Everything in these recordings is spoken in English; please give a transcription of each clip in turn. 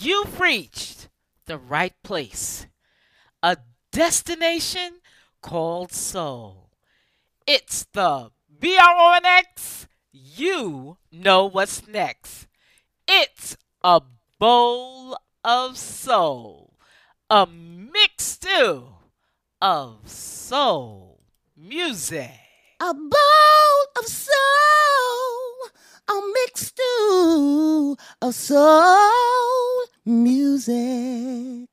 you've reached the right place. A destination called soul. It's the B R O N X. You know what's next. It's a bowl of soul, a stew of soul music. A bowl of soul, a stew of soul music.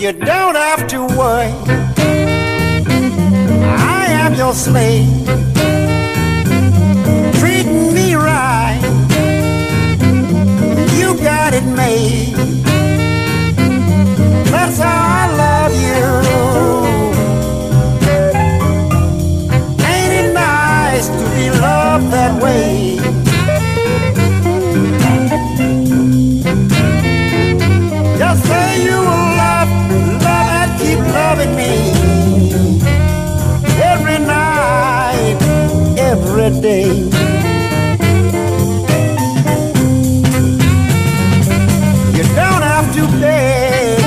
You don't have to worry. I am your slave. Treating me right. You got it made. That's how every day. You don't have to beg,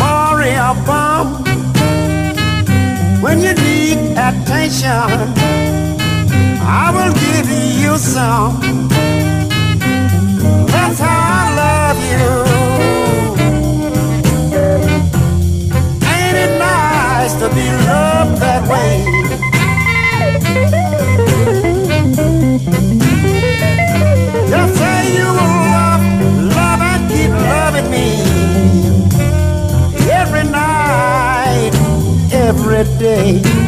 worry or bum when you need attention. I will give you some. That's how every day.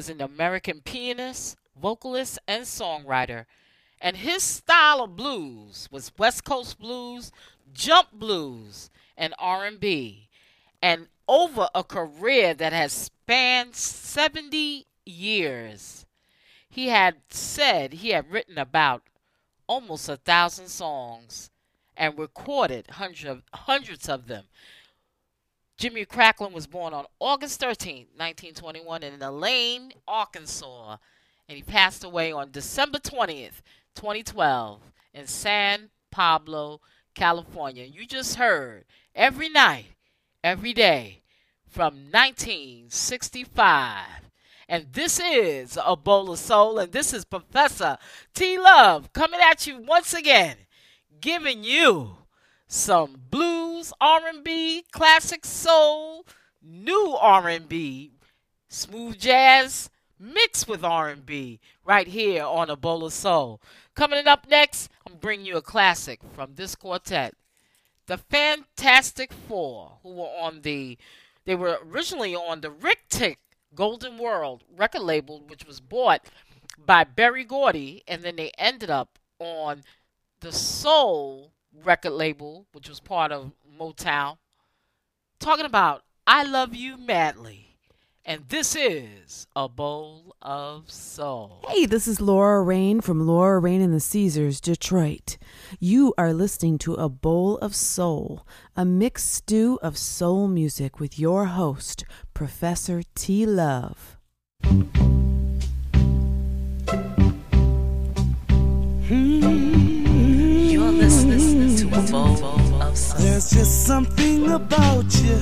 Was an American pianist, vocalist, and songwriter. And his style of blues was West Coast blues, jump blues, and R&B. And over a career that has spanned 70 years, he had said he had written about almost a thousand songs and recorded hundreds of, hundreds of them. Jimmy McCracklin was born on August 13, 1921, in Elaine, Arkansas, and he passed away on December 20th, 2012, in San Pablo, California. You just heard every night, every day from 1965. And this is a bowl of soul, and this is Professor T Love coming at you once again giving you some blues, R&B, classic soul, new R&B, smooth jazz mixed with R&B right here on a bowl of soul. Coming up next, I'm bringing you a classic from this quartet, the Fantastic Four, who were on the they were originally on the Ric-Tic Golden World record label, which was bought by Berry Gordy, and then they ended up on the Soul record label, which was part of Motown, talking about I Love You Madly. And this is a bowl of soul. Hey, this is Laura Rain from Laura Rain and the Caesars, Detroit. You are listening to A Bowl of Soul, a mixed stew of soul music with your host, Professor T. Love. Hmm. There's just something about you.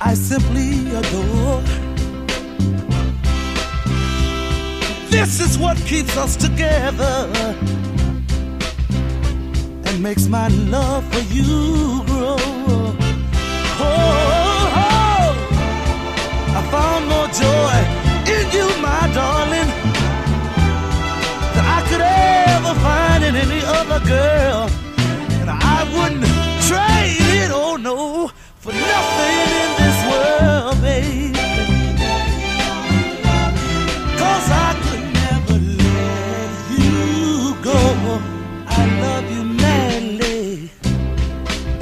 I simply adore. This is what keeps us together and makes my love for you grow. Oh, oh, oh. I found more joy in you, my darling, in any other girl. And I wouldn't trade it, oh no, for nothing in this world, baby. Cause I could never let you go. I love you madly.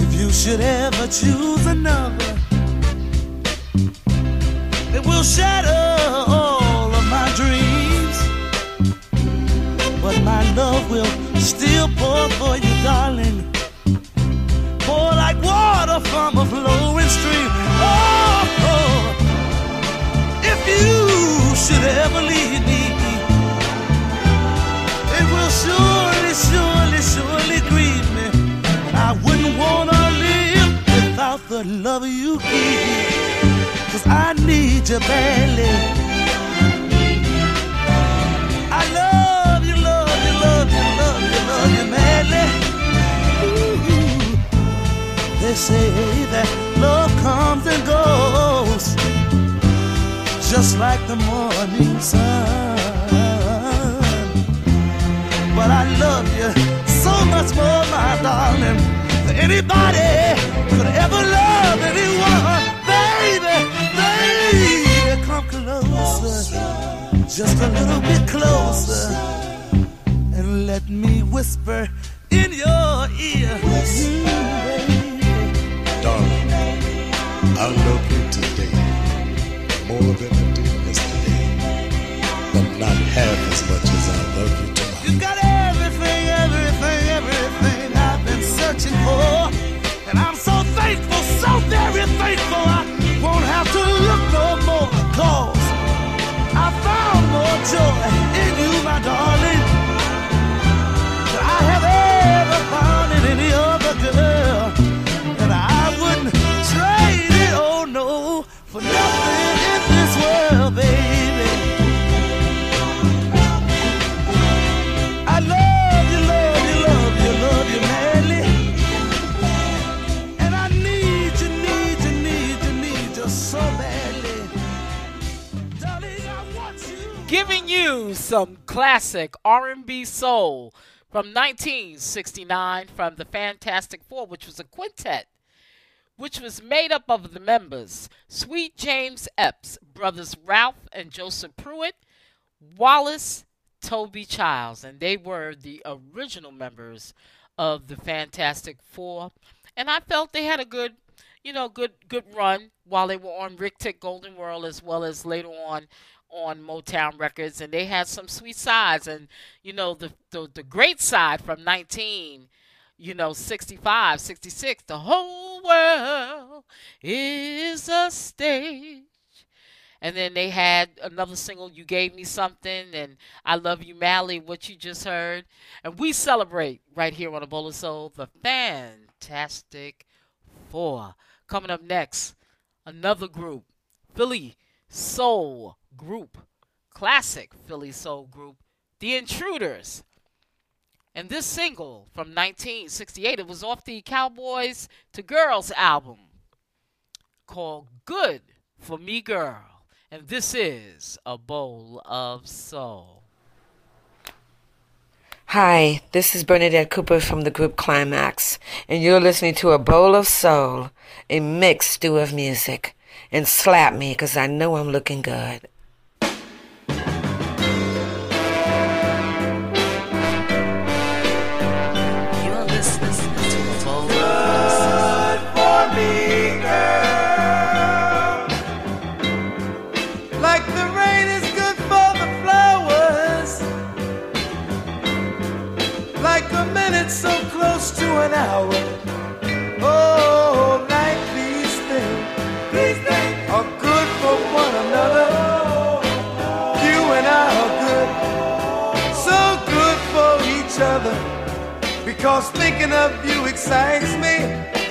If you should ever choose another, it will shatter pour for you, darling. Pour like water from a flowing stream. Oh, oh. if you should ever leave me, it will surely, surely, surely grieve me. I wouldn't wanna live without the love you give. Cause I need you badly. They say that love comes and goes, just like the morning sun. But I love you so much more, my darling, than anybody could ever love anyone. Baby, baby, come closer, just a little bit closer, and let me whisper in your ear. Darling, I love you today more than I did yesterday, but not half as much as I love you tomorrow. You got everything, everything, everything I've been searching for. And I'm so so very. I won't have to look no I found more joy some classic R&B soul from 1969 from the Fantastic Four, which was a quintet, which was made up of the members Sweet James Epps, brothers Ralph and Joseph Pruitt, Wallace, Toby Childs, and they were the original members of the Fantastic Four. And I felt they had a good, you know, good good run while they were on Ric-Tic Golden World as well as later on on Motown Records, and they had some sweet sides, and you know the the, the great side from 19, you know 65, 66. The whole world is a stage. And then they had another single, You Gave Me Something, and I Love You Madly, what you just heard. And we celebrate right here on A Bowl of Soul the Fantastic Four. Coming up next, another group, Philly Soul Group, classic Philly Soul Group, The Intruders. And this single from 1968, it was off the Cowboys to Girls album called Good for Me Girl. And this is A Bowl of Soul. Hi, this is Bernadette Cooper from the group Klymaxx, and you're listening to A Bowl of Soul, a mixed stew of music. And slap me, 'cause I know I'm looking good. Because thinking of you excites me,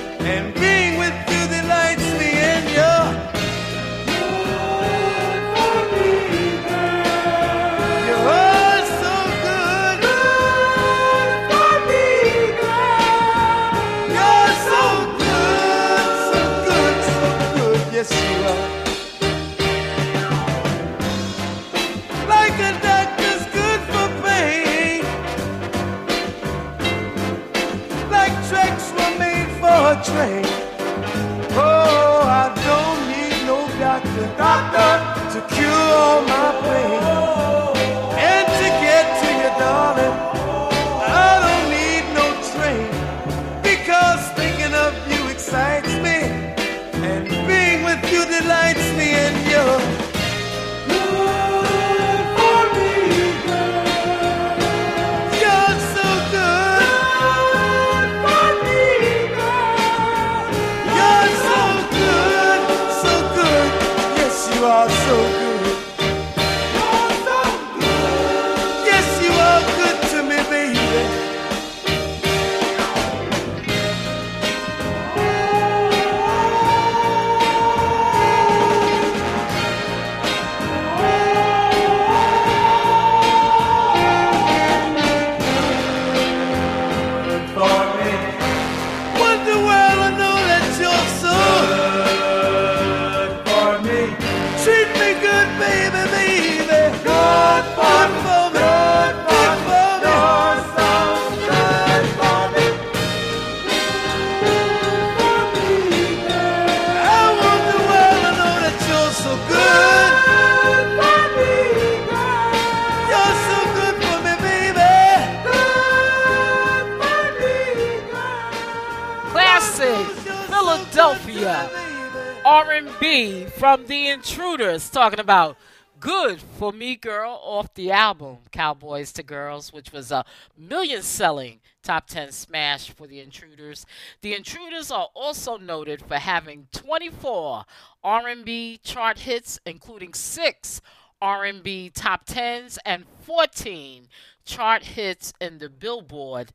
from The Intruders talking about Good for Me Girl off the album Cowboys to Girls which was a million selling top 10 smash for The Intruders. The Intruders are also noted for having 24 R&B chart hits including 6 R&B top 10s and 14 chart hits in the Billboard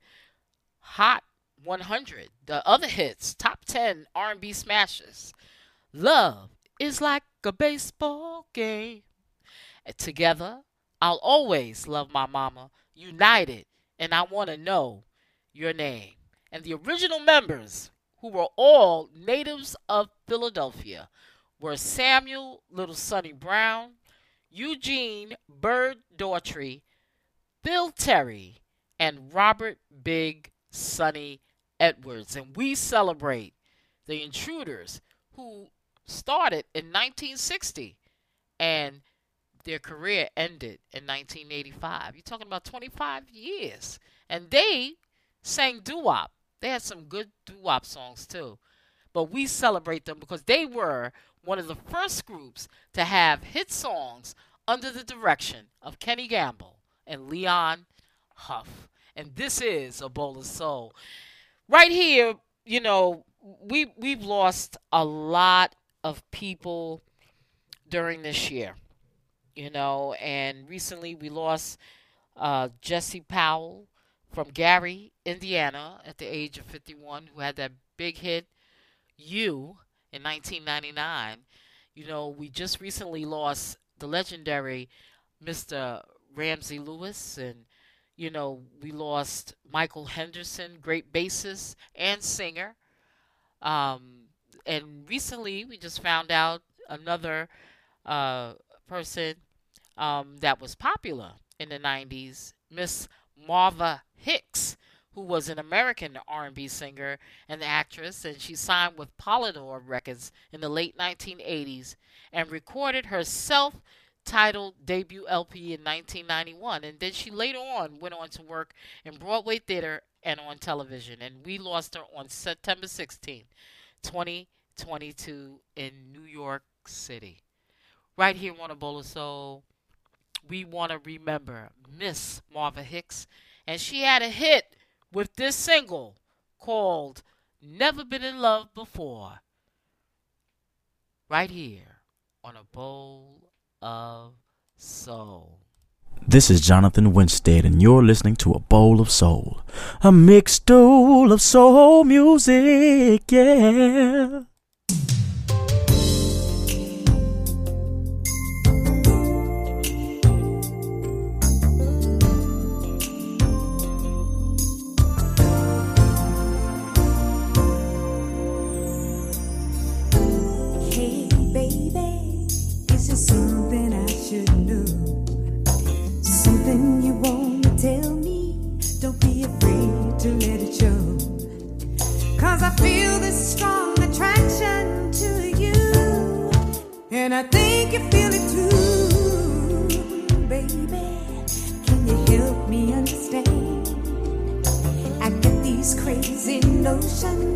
Hot 100. The other hits, top 10 R&B smashes. Love is like a baseball game. Together, I'll always love my mama. United, and I want to know your name. And the original members, who were all natives of Philadelphia, were Samuel Little Sonny Brown, Eugene Bird Daughtry, Bill Terry, and Robert Big Sonny Edwards. And we celebrate the intruders who started in 1960 and their career ended in 1985. You're talking about 25 years. And they sang doo wop. They had some good doo wop songs too. But we celebrate them because they were one of the first groups to have hit songs under the direction of Kenny Gamble and Leon Huff. And this is a bowl of soul. Right here, you know, we we've lost a lot of people during this year. You know, and recently we lost uh, Jesse Powell from Gary, Indiana, at the age of 51, who had that big hit, You, in 1999. You know, we just recently lost the legendary Mr. Ramsey Lewis, and, you know, we lost Michael Henderson, great bassist and singer. Um, and recently we just found out another uh, person um, that was popular in the 90s, Miss Marva Hicks, who was an American R&B singer and actress, and she signed with Polydor Records in the late 1980s and recorded her self-titled debut LP in 1991. And then she later on went on to work in Broadway theater and on television. And we lost her on September 16, 22 in New York City. Right here on A Bowl of Soul, we want to remember Miss Marva Hicks. And she had a hit with this single called Never Been in Love Before. Right here on A Bowl of Soul. This is Jonathan Winstead, and you're listening to A Bowl of Soul. A mixed bowl of soul music, yeah. I think you feel it too, baby. Can you help me understand? I get these crazy notions.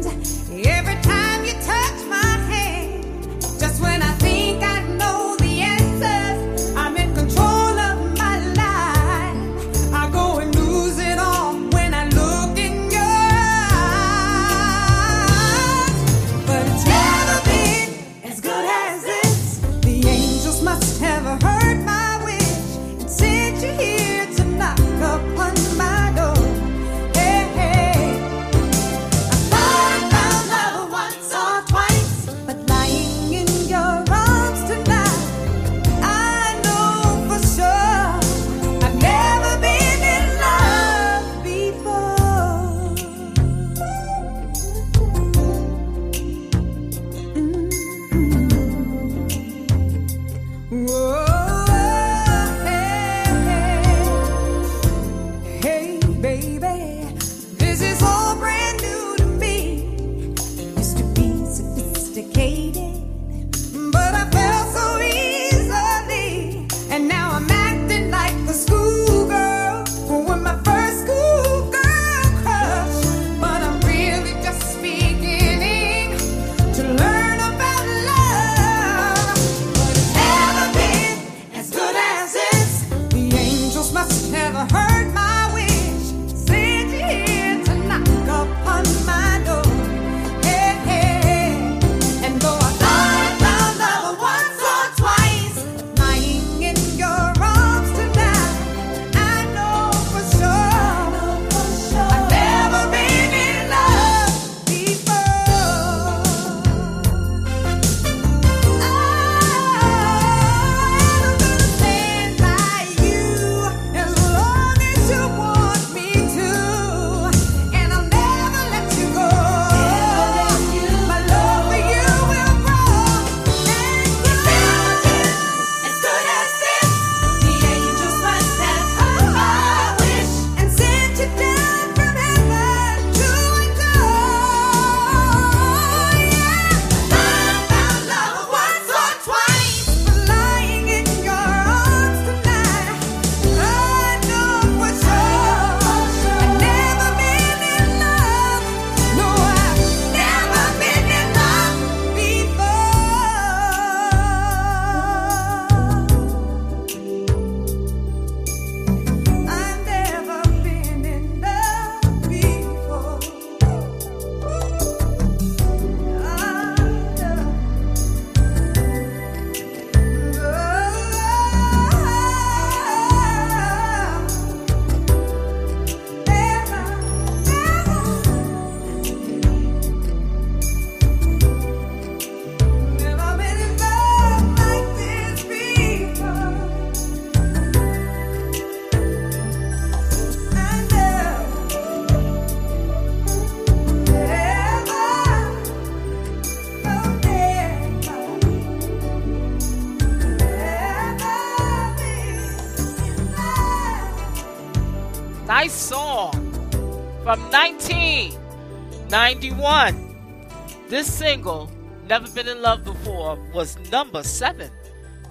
was number seven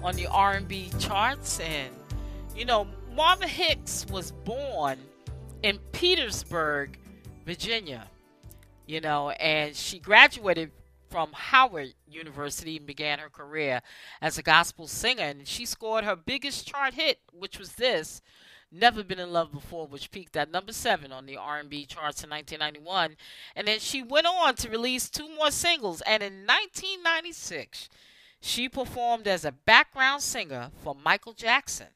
on the R&B charts, and you know Marva Hicks was born in Petersburg, Virginia. You know, and she graduated from Howard University and began her career as a gospel singer. And she scored her biggest chart hit, which was this, "Never Been in Love Before," which peaked at number seven on the R&B charts in 1991. And then she went on to release two more singles. And in 1996, she performed as a background singer for Michael Jackson.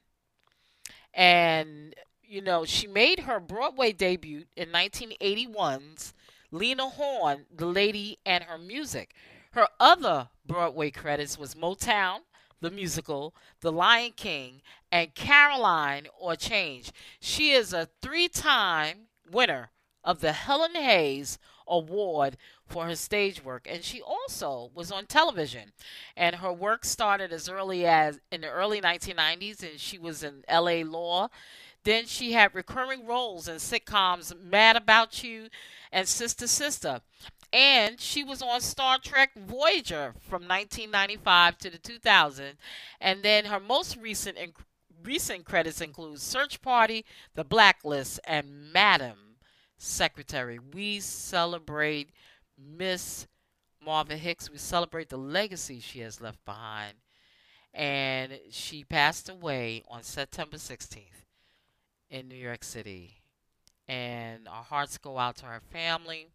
And, you know, she made her Broadway debut in 1981's Lena Horne, The Lady and Her Music. Her other Broadway credits was Motown, the musical, The Lion King, and Caroline or Change. She is a three time winner of the Helen Hayes Award for her stage work, and she also was on television. And her work started as early as in the early 1990s, and she was in LA Law. Then she had recurring roles in sitcoms Mad About You and Sister Sister. And she was on Star Trek Voyager from 1995 to the 2000. And then her most recent recent credits include Search Party, The Blacklist, and Madam Secretary. We celebrate Miss Marva Hicks. We celebrate the legacy she has left behind. And she passed away on September 16th in New York City. And our hearts go out to her family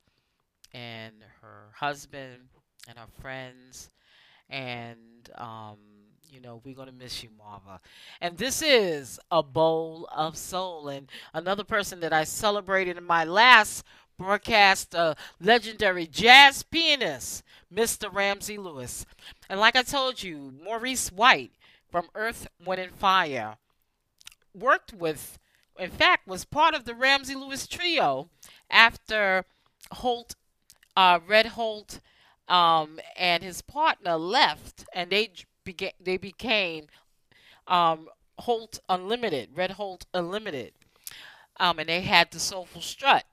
and her husband and her friends. And, um, you know, we're going to miss you, Marva. And this is a bowl of soul. And another person that I celebrated in my last broadcast a legendary jazz pianist, Mr. Ramsey Lewis. And like I told you, Maurice White from Earth, Wind, and Fire worked with, in fact, was part of the Ramsey Lewis trio after Holt, uh, Red Holt, um, and his partner left, and they they became um, Holt Unlimited, Red Holt Unlimited, um, and they had the Soulful Strut.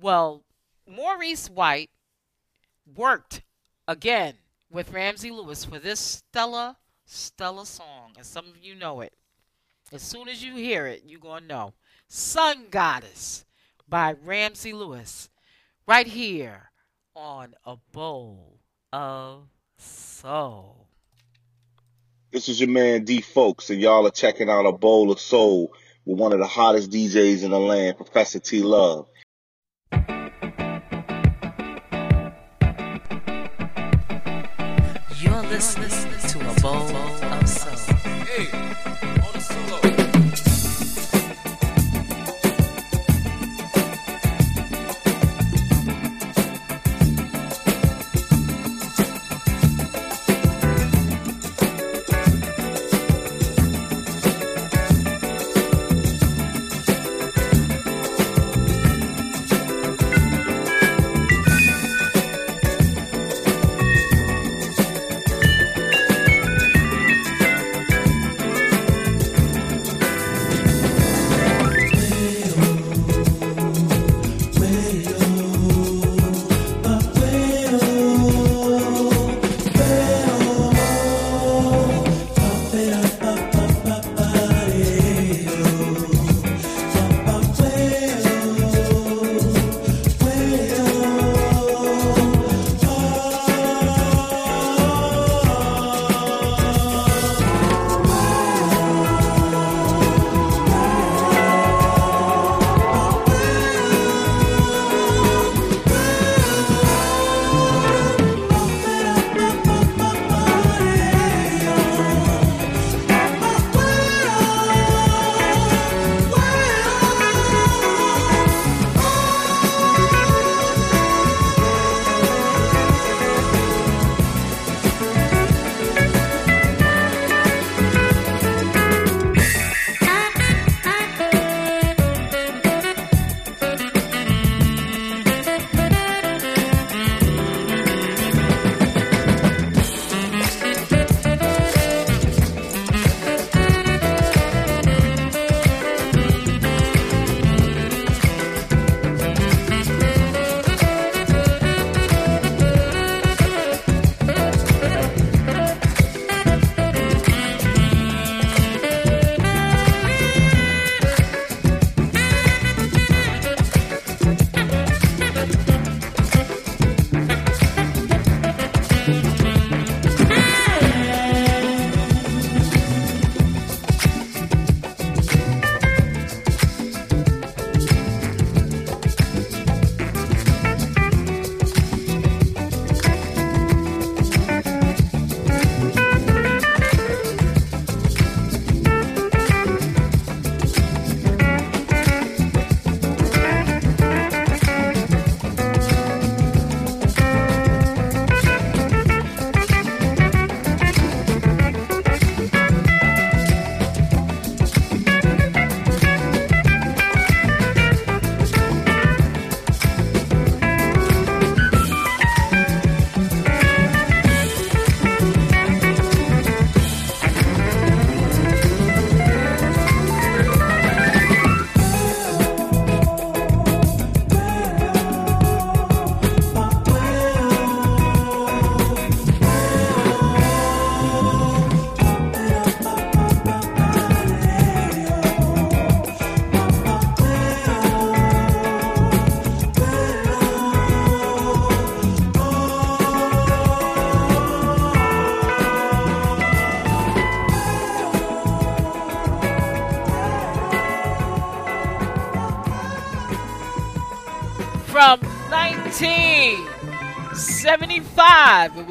Well, Maurice White worked again with Ramsey Lewis for this Stella Stella song, and some of you know it. As soon as you hear it, you're to know. Sun Goddess by Ramsey Lewis, right here on A Bowl of Soul. This is your man D Folks, and y'all are checking out A Bowl of Soul with one of the hottest DJs in the land, Professor T Love. You're listening to a bowl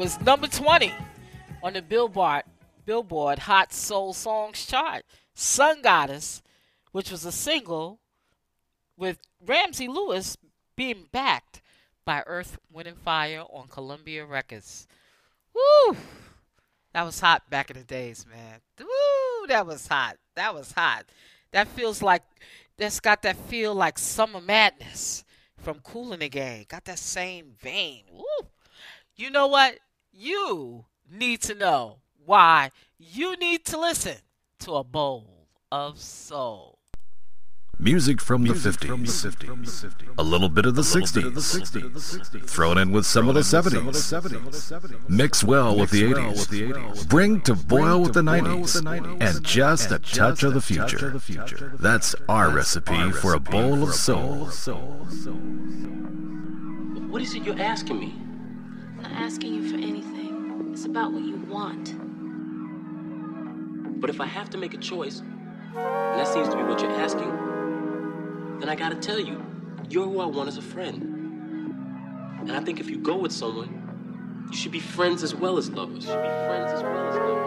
was number 20 on the Billboard Billboard Hot Soul Songs chart. Sun Goddess, which was a single with Ramsey Lewis being backed by Earth, Wind and Fire on Columbia Records. Woo! That was hot back in the days, man. Woo! That was hot. That was hot. That feels like that's got that feel like summer madness from Kool & the Gang. Got that same vein. Woo! You know what? You need to know why you need to listen to a bowl of soul. Music from the 50s, a little bit of the 60s, thrown in with some of the 70s, mix well with the 80s, bring to boil with the 90s, and just a touch of the future. That's our recipe for a bowl of soul. What is it you're asking me? I'm not asking you for anything. It's about what you want. But if I have to make a choice, and that seems to be what you're asking, then I gotta tell you, you're who I want as a friend. And I think if you go with someone, you should be friends as well as lovers. You should be friends as well as lovers.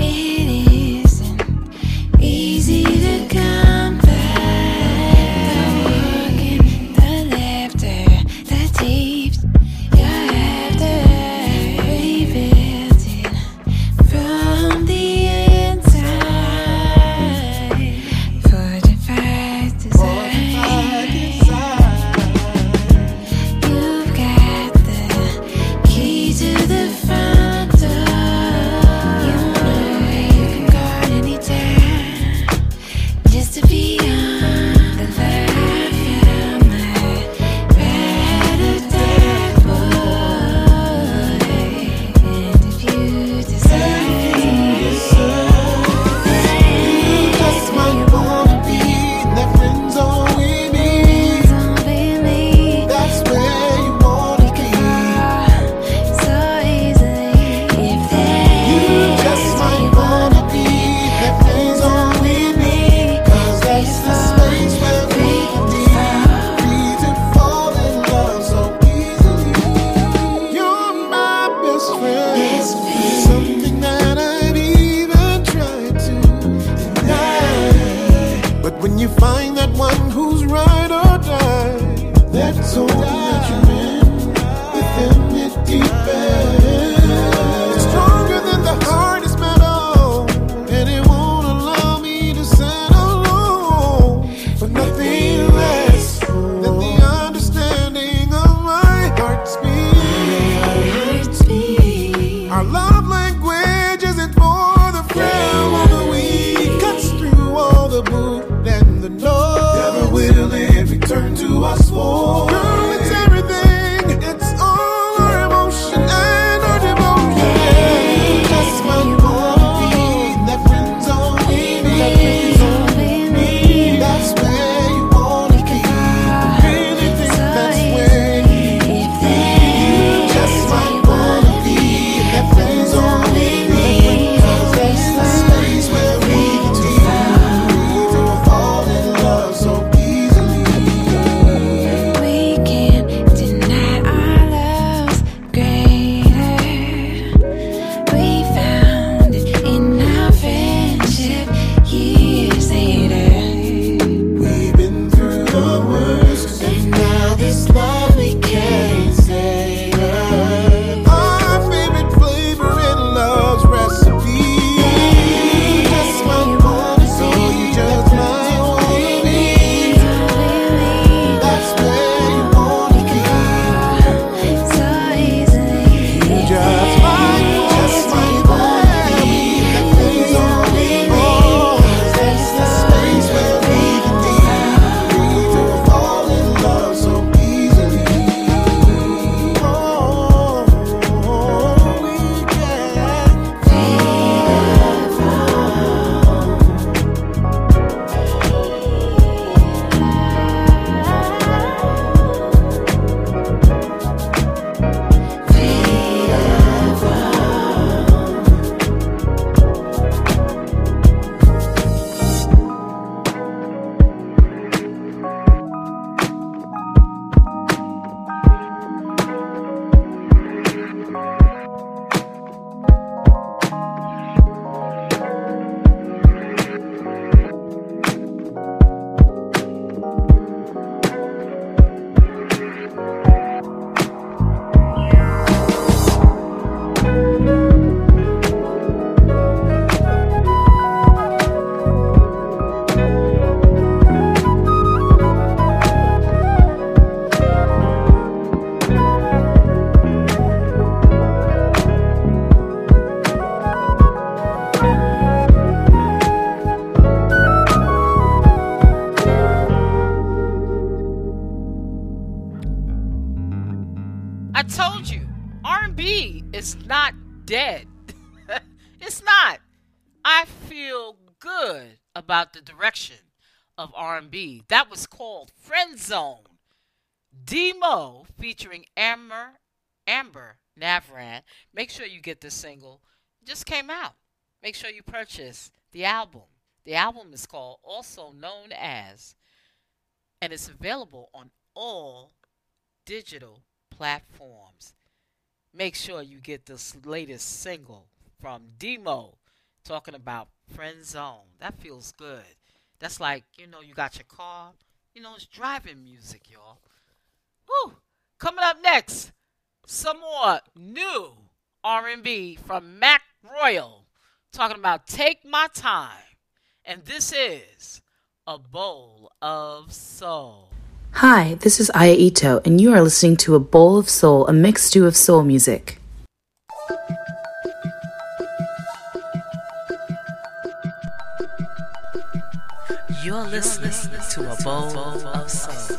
It the direction of R&B. That was called Friend Zone. DMo featuring Amber Amber Navran. Make sure you get this single. It just came out. Make sure you purchase the album. The album is called also known as and it's available on all digital platforms. Make sure you get this latest single from DMo talking about Friend zone. That feels good. That's like, you know, you got your car. You know, it's driving music, y'all. Woo! Coming up next, some more new R&B from Mac Roy'al talking about Take My Time. And this is A Bowl of Soul. Hi, this is Aya Ito, and you are listening to A Bowl of Soul, a mixed stew of soul music. You're listening to a bowl of soul.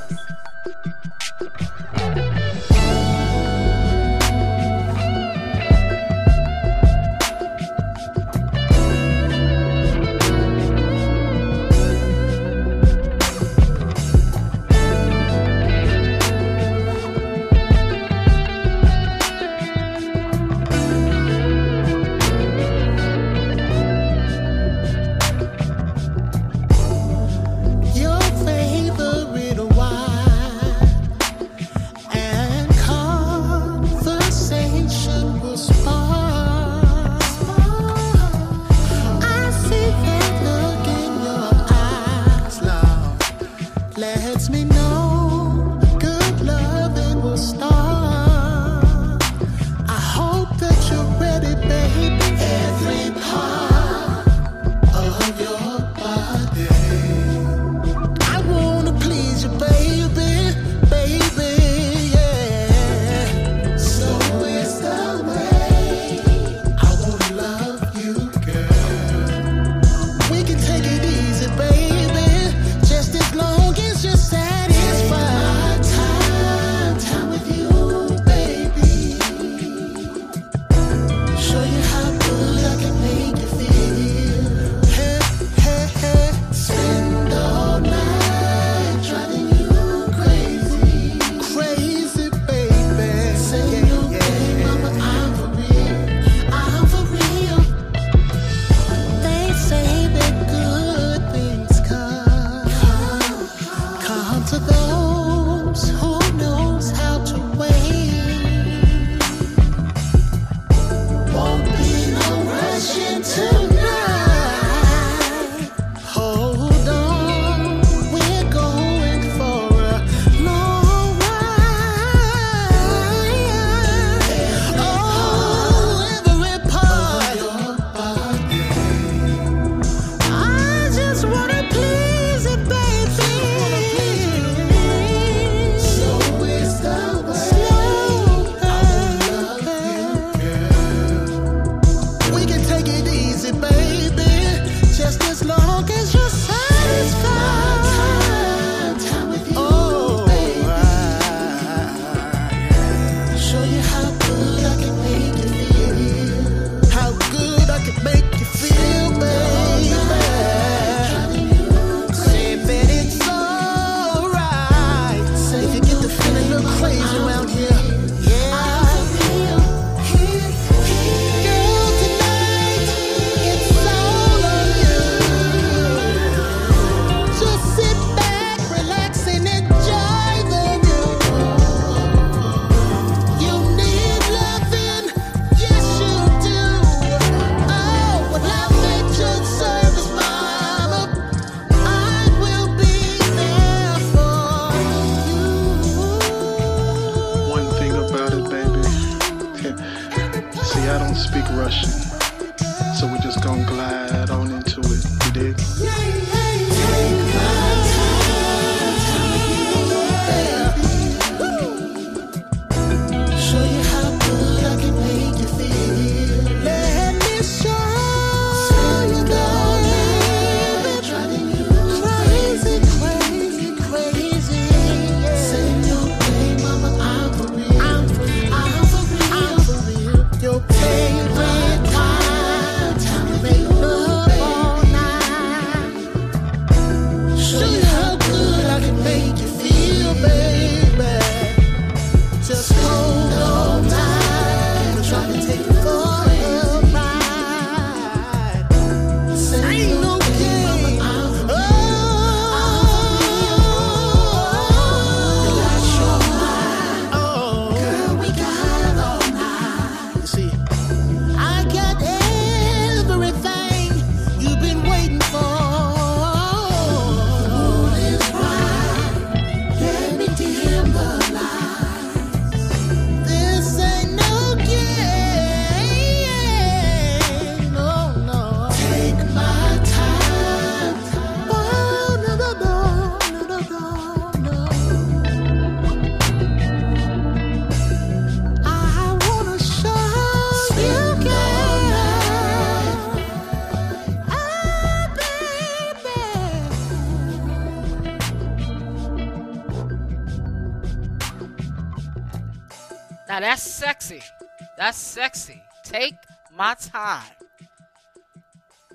Sexy. Take my time.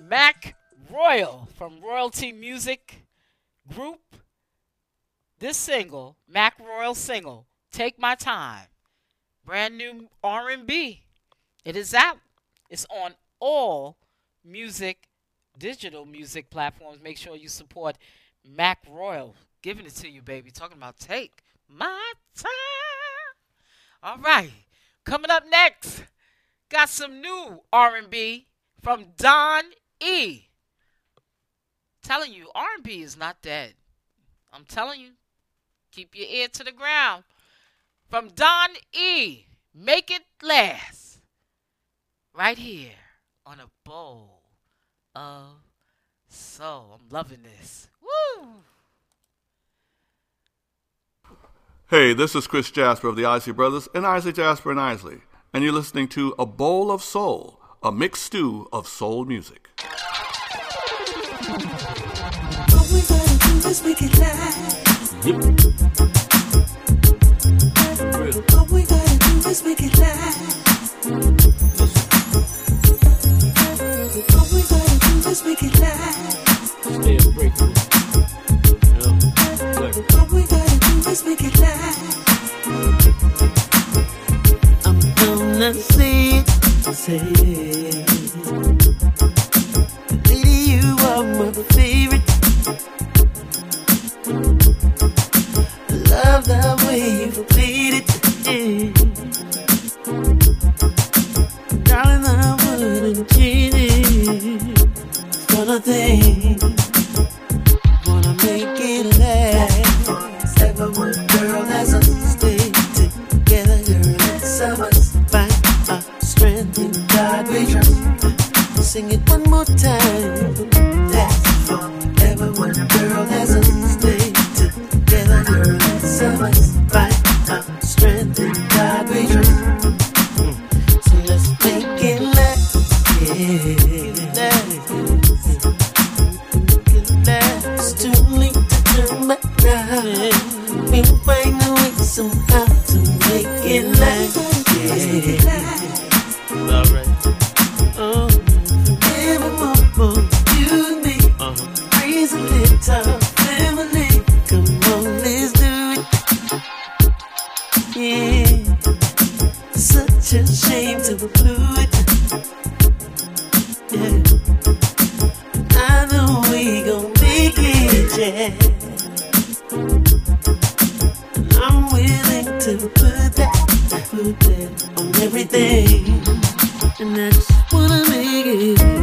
Mac Roy'al from Royalty Music Group. This single, Mac Roy'al single, Take My Time. Brand new R&B. It is out. It's on all music, digital music platforms. Make sure you support Mac Roy'al. Giving it to you, baby. Talking about take my time. All right. Coming up next, got some new R&B from Don E. Telling you, R&B is not dead. I'm telling you. Keep your ear to the ground. From Don E. Make it last. Right here on a bowl of soul. I'm loving this. Woo! Hey, this is Chris Jasper of the Isley Brothers and Isley Jasper and Isley, and you're listening to A Bowl of Soul, a mixed stew of soul music. All we gotta do is. All we gotta do is. All we gotta do is. Say it, say. Lady, you are my. On everything. And I just wanna make it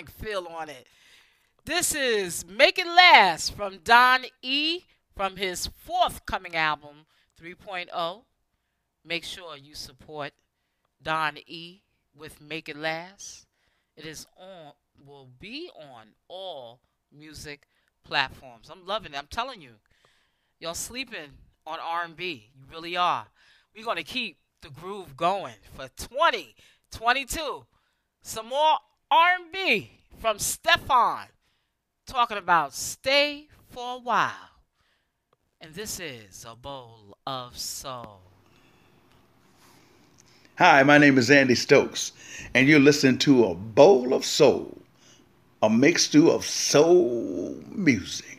feel on it. This is Make It Last from Don E. from his forthcoming album 3.0. Make sure you support Don E. with Make It Last. It is on, will be on all music platforms. I'm loving it. I'm telling you, y'all sleeping on R&B. You really are. We're gonna keep the groove going for 2022. Some more R&B from Stephfon talking about stay for a while. And this is a bowl of soul. Hi, my name is Andy Stokes, and you're listening to a bowl of soul, a mixture of soul music.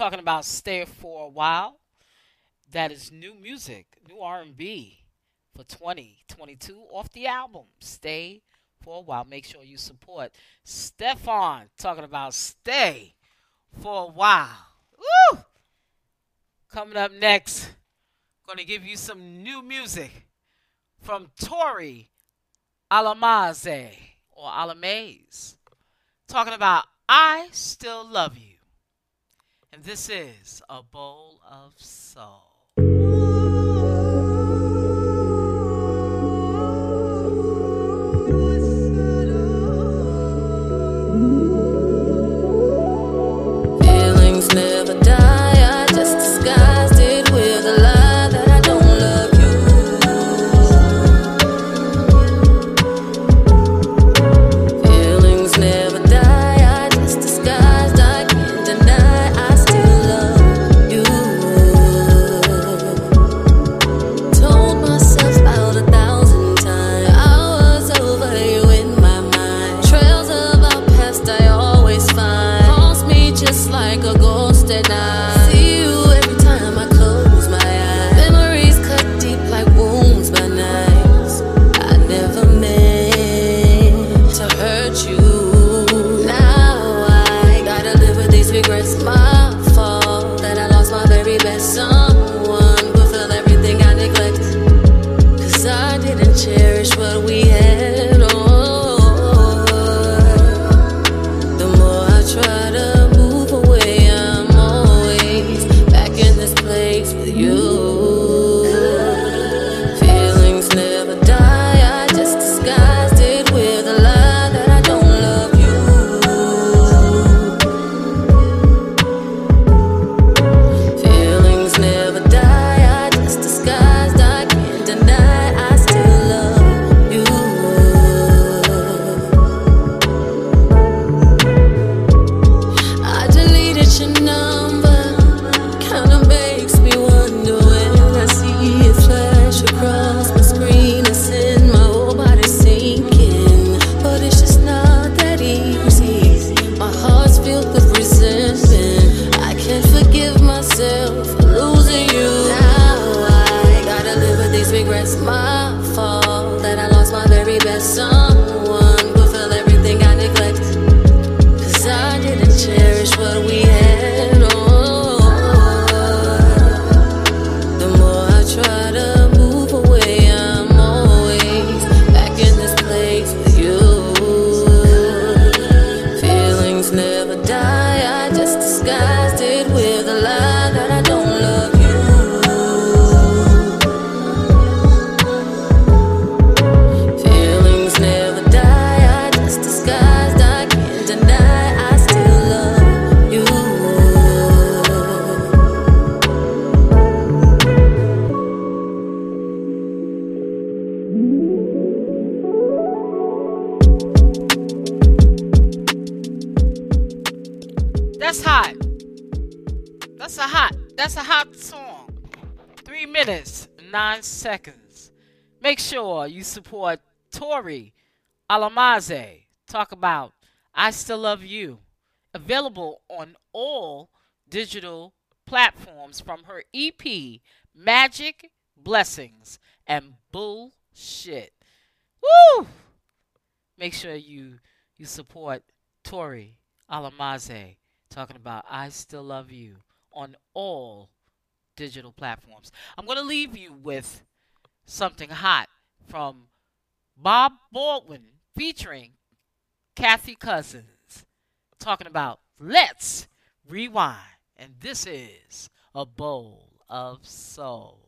talking about Stay for a While. That is new music, new R&B for 2022 off the album Stay for a While. Make sure you support Stephfon talking about Stay for a While. Woo! Coming up next, going to give you some new music from Tori Alamaze or Alamaze talking about I Still Love You. And this is a bowl of salt. seconds. Make sure you support Tori Alamaze. Talk about I Still Love You. Available on all digital platforms from her EP, Magic Blessings and Bullshit. Woo! Make sure you you support Tori Alamaze talking about I Still Love You on all digital platforms. I'm going to leave you with Something Hot from Bob Baldwin featuring Kathy Kosins talking about Let's Rewind. And this is A Bowl of Soul.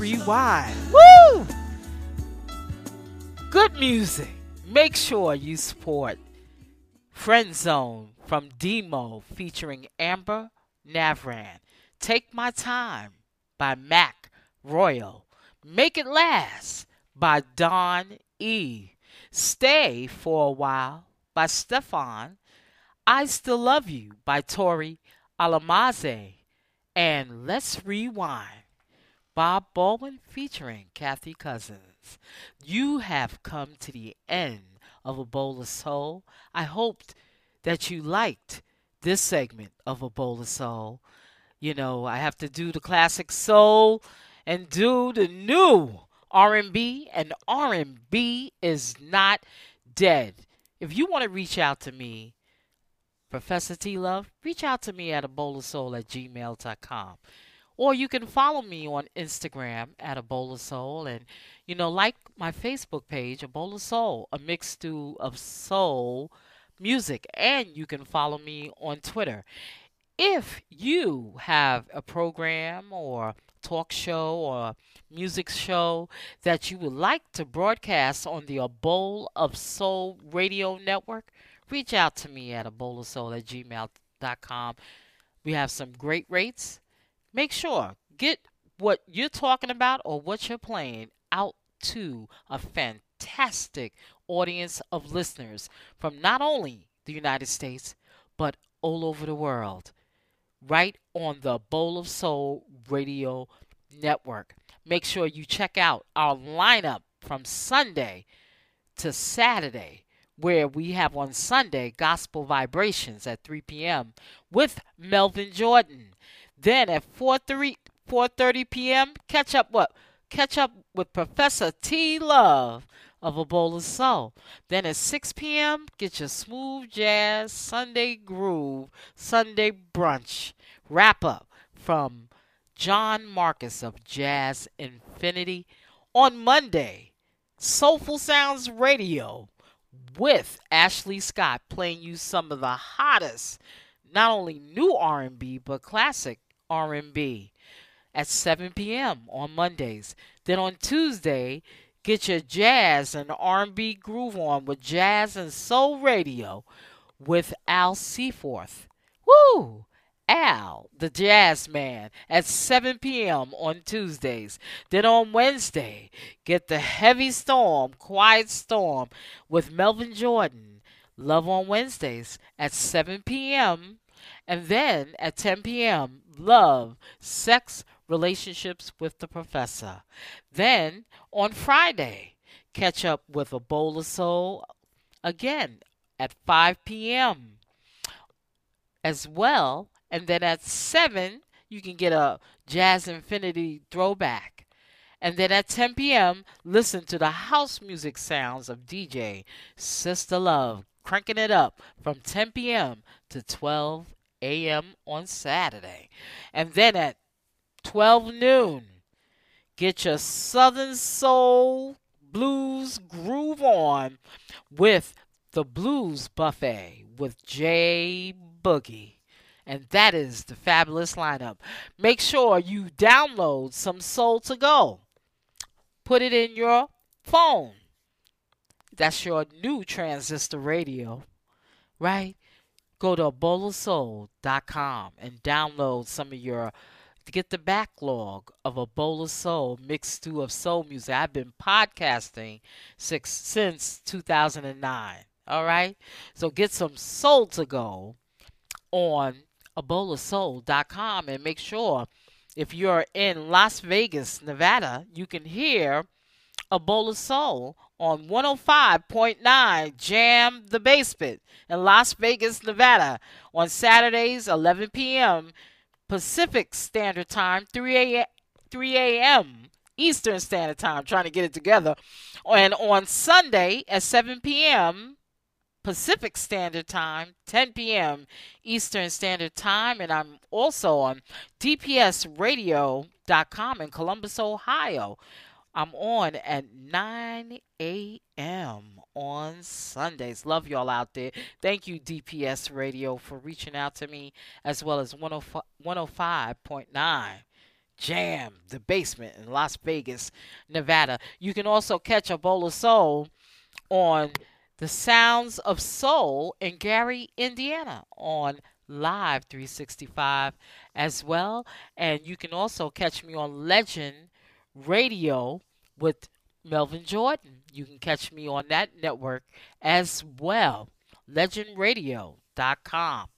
Rewind. Woo! Good music. Make sure you support Friend Zone from DMo featuring Amber Navran. Take My Time by Mac Roy'al. Make It Last by Don E. Stay for a While by Stephfon. I Still Love You by Tori Alamaze. And Let's Rewind. Bob Baldwin featuring Kathy Kosins. You have come to the end of A Bowl of Soul. I hoped that you liked this segment of A Bowl of Soul. You know, I have to do the classic soul and do the new R&B and R&B is not dead. If you want to reach out to me, Professor T Love, reach out to me at a bowl of soul at gmail.com. Or you can follow me on Instagram at a bowl of soul and you know like my Facebook page, a bowl of soul, a mixed stew of soul music. And you can follow me on Twitter. If you have a program or talk show or music show that you would like to broadcast on the A Bowl of Soul radio network, reach out to me at a bowl of soul at gmail.com. We have some great rates. Make sure, get what you're talking about or what you're playing out to a fantastic audience of listeners from not only the United States, but all over the world. Right on the Bowl of Soul radio network. Make sure you check out our lineup from Sunday to Saturday, where we have on Sunday Gospel Vibrations at 3 p.m. with Melvin Jordan. Then at 4:30 4:30 p.m. catch up what? Catch up with Professor T Love of A Bowl of Soul. Then at 6 p.m. get your smooth jazz Sunday groove Sunday brunch wrap up from John Marcus of Jazz Infinity on Monday. Soulful Sounds Radio with Ashley Scott playing you some of the hottest not only new R&B but classic R&B at 7 p.m. on Mondays. Then on Tuesday, get your jazz and R&B groove on with Jazz and Soul Radio with Al Seaforth. Woo! Al, the jazz man, at 7 p.m. on Tuesdays. Then on Wednesday, get the heavy storm, quiet storm with Melvin Jordan. Love on Wednesdays at 7 p.m. And then at 10 p.m., love, sex, relationships with the professor. Then on Friday, catch up with a bowl of soul again at 5 p.m. as well. And then at 7, you can get a Jazz Infinity throwback. And then at 10 p.m., listen to the house music sounds of DJ Sister Love, cranking it up from 10 p.m. to 12 a.m. on Saturday. And then at 12 noon, get your Southern Soul Blues groove on with the Blues Buffet with Jay Boogie. And that is the fabulous lineup. Make sure you download some Soul to Go. Put it in your phone. That's your new transistor radio, right? Go to bowlofsoul.com and download some of your to get the backlog of a of soul mixed stew of soul music. I've been podcasting six, since 2009. All right, so get some soul to go on a bowl of soul.com and make sure if you're in Las Vegas, Nevada, you can hear a bowl of soul on 105.9 Jam the Basement in Las Vegas, Nevada on Saturdays 11 p.m. Pacific Standard Time, 3 a.m. 3 a.m. Eastern Standard Time, trying to get it together. And on Sunday at 7 p.m. Pacific Standard Time, 10 p.m. Eastern Standard Time, and I'm also on DPSradio.com in Columbus, Ohio. I'm on at 9 a.m. on Sundays. Love y'all out there. Thank you, DPS Radio, for reaching out to me, as well as 105.9 Jam, the basement in Las Vegas, Nevada. You can also catch a bowl of soul on the Sounds of Soul in Gary, Indiana, on Live 365 as well. And you can also catch me on Legend Radio with Melvin Jordan. You can catch me on that network as well, legendradio.com.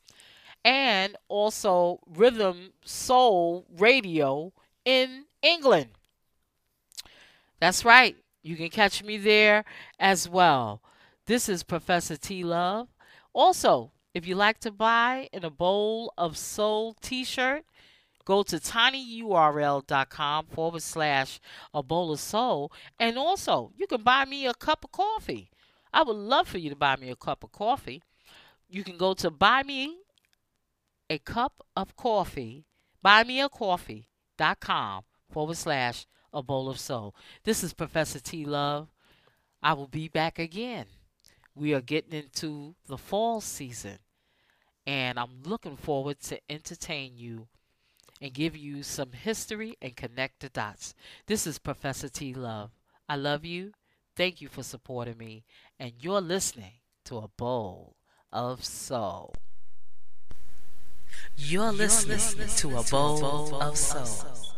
And also Rhythm Soul Radio in England. That's right. You can catch me there as well. This is Professor T Love. Also, if you like to buy in a bowl of soul t shirt, go to tinyurl.com forward slash a bowl of soul. And also, you can buy me a cup of coffee. I would love for you to buy me a cup of coffee. You can go to buy me a cup of coffee, buymeacoffee.com forward slash a bowl of soul. This is Professor T Love. I will be back again. We are getting into the fall season, and I'm looking forward to entertain you and give you some history and connect the dots. This is Professor T Love. I love you. Thank you for supporting me, and you're listening to a bowl of soul. You're listening to a bowl of soul.